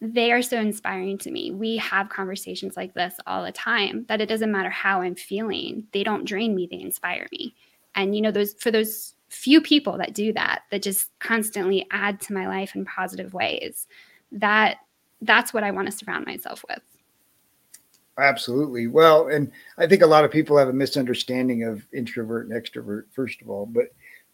they are so inspiring to me. We have conversations like this all the time that it doesn't matter how I'm feeling. They don't drain me, they inspire me. And you know those for those few people that do that that just constantly add to my life in positive ways. That that's what I want to surround myself with. Absolutely. Well, and I think a lot of people have a misunderstanding of introvert and extrovert, first of all. But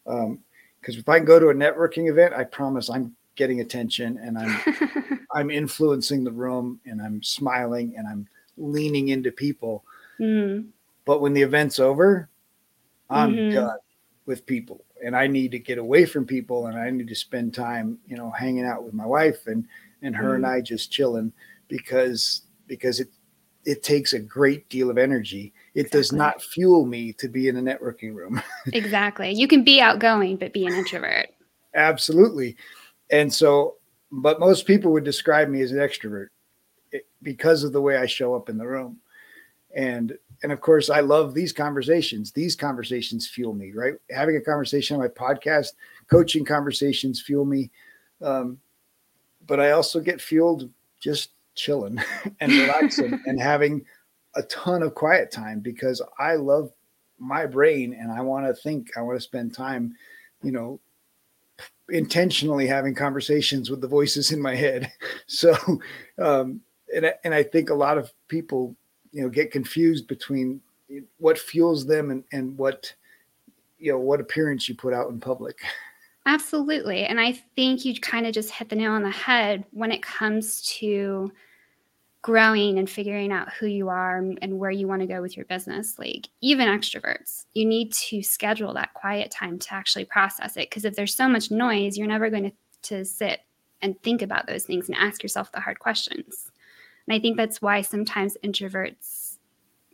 because um, if I go to a networking event, I promise I'm getting attention and I'm *laughs* I'm influencing the room and I'm smiling and I'm leaning into people. Mm. But when the event's over, I'm mm-hmm. done with people and I need to get away from people and I need to spend time, you know, hanging out with my wife and and her mm. and I just chilling because because it it takes a great deal of energy. It exactly. does not fuel me to be in a networking room. *laughs* exactly. You can be outgoing, but be an introvert. Absolutely. And so, but most people would describe me as an extrovert eh, because of the way I show up in the room. And, and of course, I love these conversations. These conversations fuel me, right? Having a conversation on my podcast, coaching conversations fuel me. Um, but I also get fueled just chilling *laughs* and relaxing *laughs* and having a ton of quiet time because I love my brain and I want to think, I want to spend time, you know, intentionally having conversations with the voices in my head. *laughs* So, um, and, and I think a lot of people, you know, get confused between what fuels them and, and what, you know, what appearance you put out in public. *laughs* Absolutely. And I think you kind of just hit the nail on the head when it comes to growing and figuring out who you are and where you want to go with your business like even extroverts you need to schedule that quiet time to actually process it because if there's so much noise you're never going to, to sit and think about those things and ask yourself the hard questions. And i think that's why sometimes introverts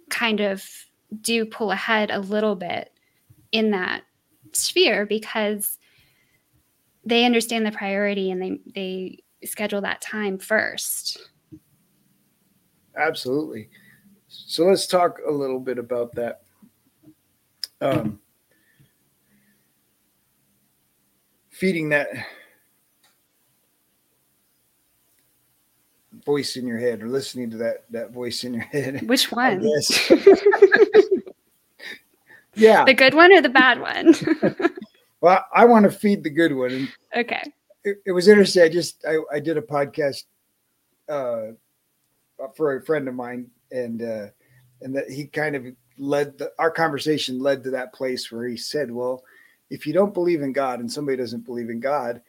kind of do pull ahead a little bit in that sphere because they understand the priority and they they schedule that time first Absolutely. So let's talk a little bit about that. Um, feeding that voice in your head or listening to that that voice in your head. *laughs* Which one? Yes. *laughs* yeah. The good one or the bad one? *laughs* well, I want to feed the good one. Okay. It, it, was interesting. I just I, I did a podcast uh, for a friend of mine, and uh, and that he kind of led the, our conversation led to that place where he said, "Well, if you don't believe in God and somebody doesn't believe in God,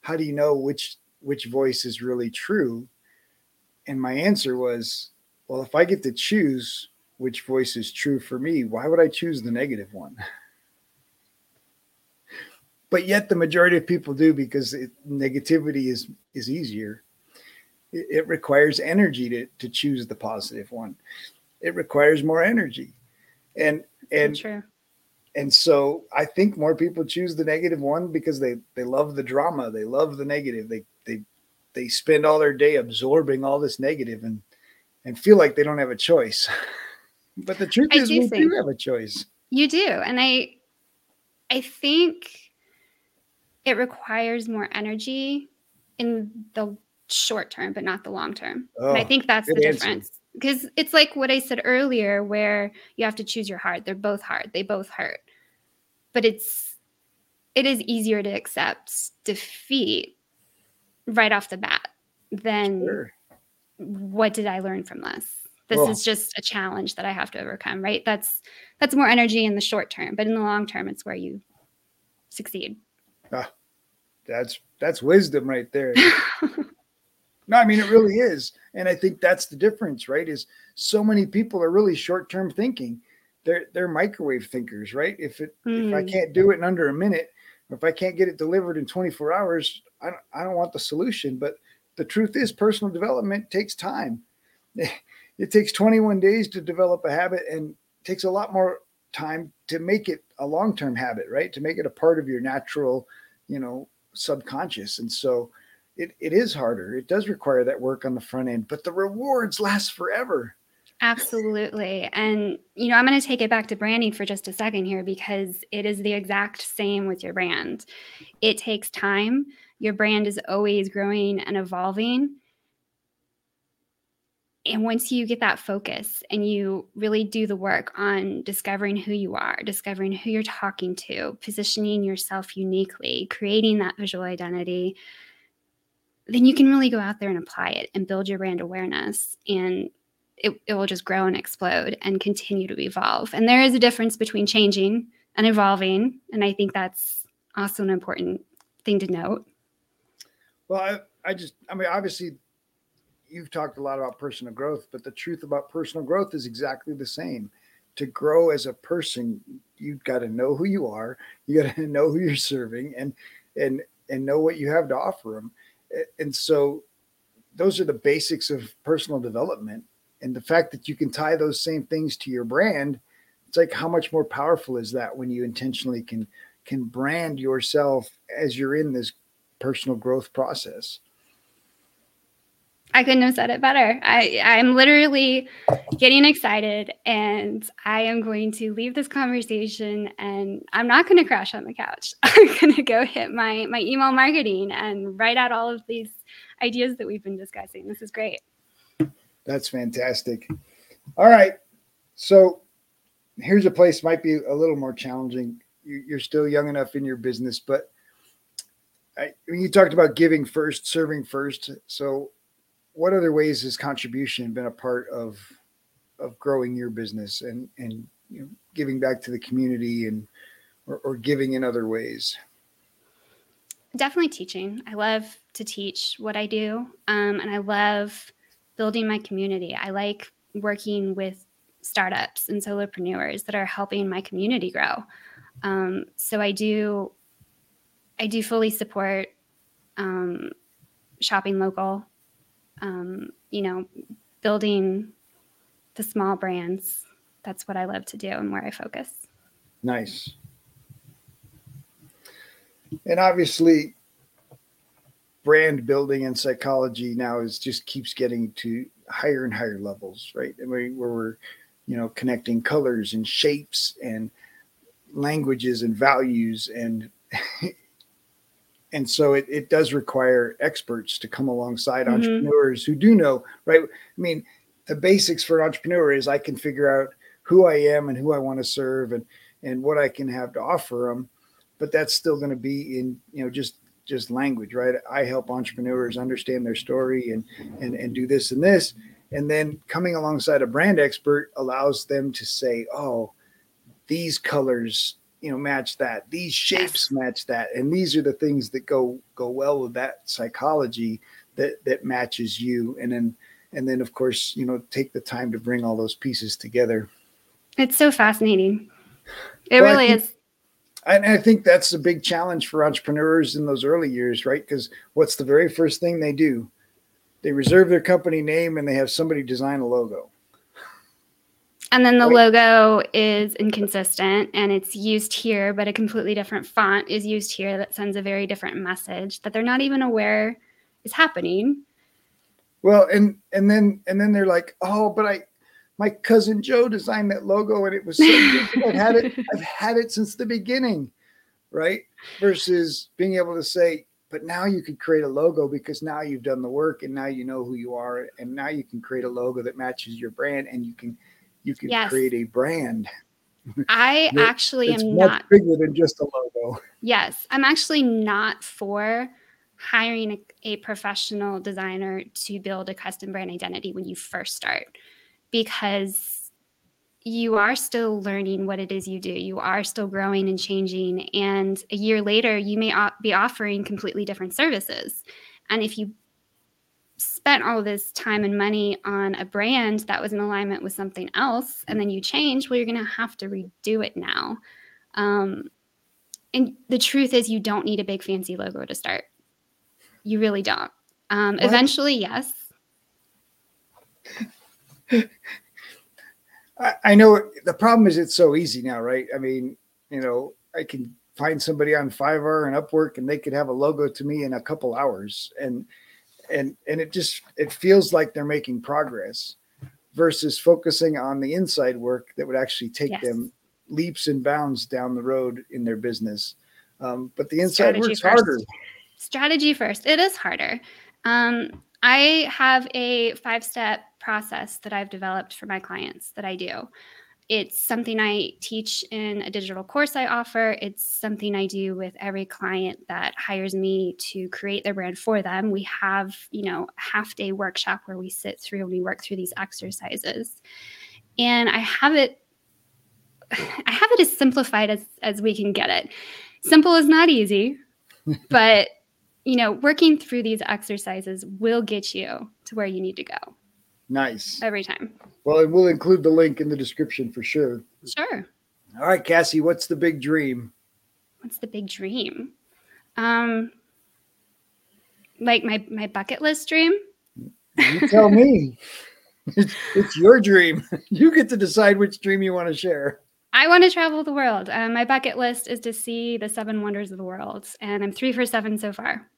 how do you know which which voice is really true?" And my answer was, "Well, if I get to choose which voice is true for me, why would I choose the negative one?" *laughs* but yet the majority of people do because it, negativity is is easier it, requires energy to to choose the positive one. It requires more energy. And and True. and so i think more people choose the negative one because they they love the drama they love the negative. They they they spend all their day absorbing all this negative and and feel like they don't have a choice. *laughs* But the truth I is we do have a choice. You do. And i i think it requires more energy in the short term, but not the long term. Oh, I think that's the answer. difference. Because it's like what I said earlier, where you have to choose your heart. They're both hard. They both hurt. But it's it is easier to accept defeat right off the bat than sure. what did I learn from this? This is just a challenge that I have to overcome, right? That's that's more energy in the short term, but in the long term, it's where you succeed. Ah, that's that's wisdom right there. *laughs* no, I mean it really is, and I think that's the difference, right? Is so many people are really short-term thinking. They're they're microwave thinkers, right? If it mm. if I hmm. can't do it in under a minute, if I can't get it delivered in 24 hours, I don't, I don't want the solution. But the truth is, personal development takes time. *laughs* It takes 21 days to develop a habit, and takes a lot more time to make it a long-term habit, right? To make it a part of your natural you know subconscious and so it, it is harder. It does require that work on the front end but the rewards last forever. Absolutely. And you know i'm going to take it back to branding for just a second here because it is the exact same with your brand. It takes time. Your brand is always growing and evolving. And once you get that focus and you really do the work on discovering who you are, discovering who you're talking to, positioning yourself uniquely, creating that visual identity, then you can really go out there and apply it and build your brand awareness. And it, it will just grow and explode and continue to evolve. And there is a difference between changing and evolving. And I think that's also an important thing to note. Well, I, I just, I mean, obviously, you've talked a lot about personal growth, but the truth about personal growth is exactly the same. To grow as a person, you've got to know who you are. You got to *laughs* know who you're serving, and and and know what you have to offer them. And so, those are the basics of personal development. And the fact that you can tie those same things to your brand, it's like how much more powerful is that when you intentionally can can brand yourself as you're in this personal growth process. I couldn't have said it better. I, I'm literally getting excited and I am going to leave this conversation and I'm not going to crash on the couch. *laughs* I'm going to go hit my, my email marketing and write out all of these ideas that we've been discussing. This is great. That's fantastic. All right. So here's a place might be a little more challenging. You're still young enough in your business, but I, mean you talked about giving first, serving first. So what other ways has contribution been a part of of growing your business and and you know, giving back to the community and or, or giving in other ways? Definitely teaching. I love to teach what I do, um, and I love building my community. I like working with startups and solopreneurs that are helping my community grow. Um, so I do, I do fully support um, shopping local um, you know, building the small brands. That's what I love to do and where I focus. Nice. And obviously, brand building and psychology now is just keeps getting to higher and higher levels, right? I mean, where we're, you know, connecting colors and shapes and languages and values and *laughs* and so it, it does require experts to come alongside mm-hmm. entrepreneurs who do know right i mean the basics for an entrepreneur is i can figure out who i am and who i want to serve and and what i can have to offer them but that's still going to be in you know just just language right i help entrepreneurs understand their story and and and do this and this And then coming alongside a brand expert allows them to say, oh, these colors you know match that. These shapes yes. match that and these are the things that go go well with that psychology that that matches you. And then and then of course you know take the time to bring all those pieces together. It's so fascinating. It well, really think, is. and i think that's a big challenge for entrepreneurs in those early years right? Because what's the very first thing they do? They reserve their company name and they have somebody design a logo and then the logo is inconsistent and it's used here, but a completely different font is used here that sends a very different message that they're not even aware is happening. Well, and and then and then they're like, oh, but I my cousin Joe designed that logo and it was so good. I've had it, *laughs* I've had it since the beginning. Right. Versus being able to say, but now you could create a logo because now you've done the work and now you know who you are and now you can create a logo that matches your brand and you can you can yes. create a brand. I *laughs* actually am not bigger than just a logo. Yes, I'm actually not for hiring a, a, professional designer to build a custom brand identity when you first start because you are still learning what it is you do. You are still growing and changing. And a year later, you may be offering completely different services. And if you spent all this time and money on a brand that was in alignment with something else and then you change well you're going to have to redo it now. Um, and the truth is you don't need a big fancy logo to start. You really don't. Um, eventually yes. *laughs* I, I know the problem is it's so easy now right? I mean you know i can find somebody on fiverr and upwork and they could have a logo to me in a couple hours and and and it just it feels like they're making progress versus focusing on the inside work that would actually take yes. them leaps and bounds down the road in their business. Um, but the inside work's harder. Strategy first. It is harder. Um, I have a five step process that I've developed for my clients that I do. It's something I teach in a digital course I offer. It's something I do with every client that hires me to create their brand for them. We have, you know, a half day workshop where we sit through and we work through these exercises. And I have it *sighs* I have it as simplified as as we can get it. Simple is not easy, *laughs* but you know, working through these exercises will get you to where you need to go. Nice. Every time. Well, and we'll include the link in the description for sure. Sure. All right, Cassie, what's the big dream? What's the big dream? Um like my my bucket list dream? You tell me. *laughs* it's, it's your dream. *laughs* You get to decide which dream you want to share. I want to travel the world. Um, my bucket list is to see the seven wonders of the world, and I'm three for seven so far.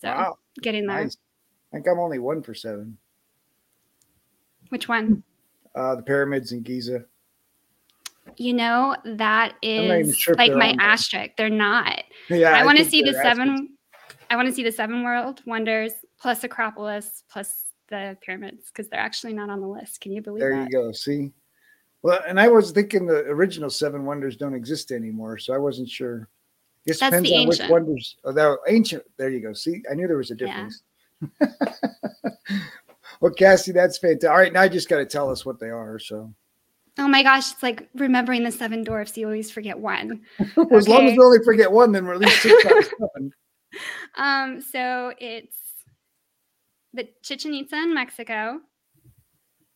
So wow. getting there. Nice. I think I'm only one for seven. Which one? Uh, the pyramids in Giza. You know, that is sure like my asterisk. They're not. Yeah. I, I want to see the seven. I want to see the seven world wonders plus Acropolis plus the pyramids because they're actually not on the list. Can you believe there that? you go. See? Well, and I was thinking the original seven wonders don't exist anymore, so I wasn't sure. It That's depends on ancient. which wonders. Oh, that ancient. There you go. See, I knew there was a difference. Yeah. *laughs* Well, Cassie, that's fantastic. All right, now you just got to tell us what they are. So. Oh my gosh, it's like remembering the seven dwarfs. You always forget one. well, *laughs* okay. As long as we only forget one, then we're at least six out of seven. Um, so it's the Chichen Itza in Mexico,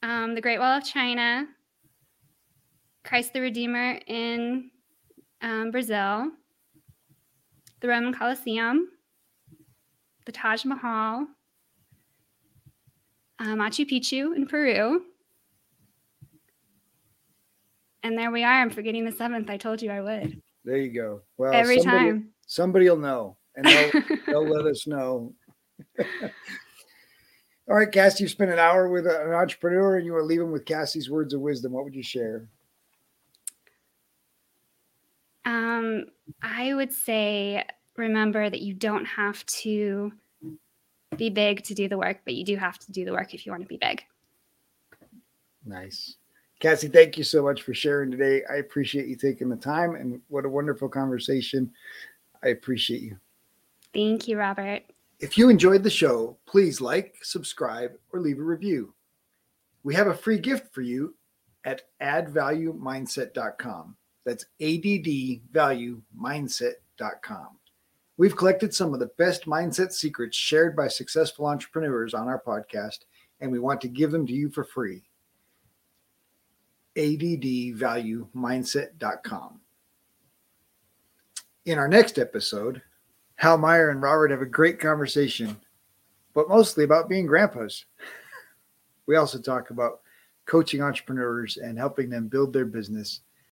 um, the Great Wall of China, Christ the Redeemer in um, Brazil, the Roman Colosseum, the Taj Mahal, uh, Machu Picchu in Peru. And there we are. I'm forgetting the seventh. I told you I would. There you go. Well, every somebody, time somebody will know, and they'll, *laughs* they'll let us know. *laughs* All right, Cassie, you spent an hour with an entrepreneur, and you want leaving with Cassie's words of wisdom. What would you share? Um, I would say remember that you don't have to be big to do the work, but you do have to do the work if you want to be big. Nice. Cassie, thank you so much for sharing today. I appreciate you taking the time and what a wonderful conversation. I appreciate you. Thank you, Robert. If you enjoyed the show, please like, subscribe, or leave a review. We have a free gift for you at addvaluemindset.com. That's addvaluemindset.com. We've collected some of the best mindset secrets shared by successful entrepreneurs on our podcast, and we want to give them to you for free. addvaluemindset.com. In our next episode, Hal Meyer and Robert have a great conversation, but mostly about being grandpas. *laughs* We also talk about coaching entrepreneurs and helping them build their business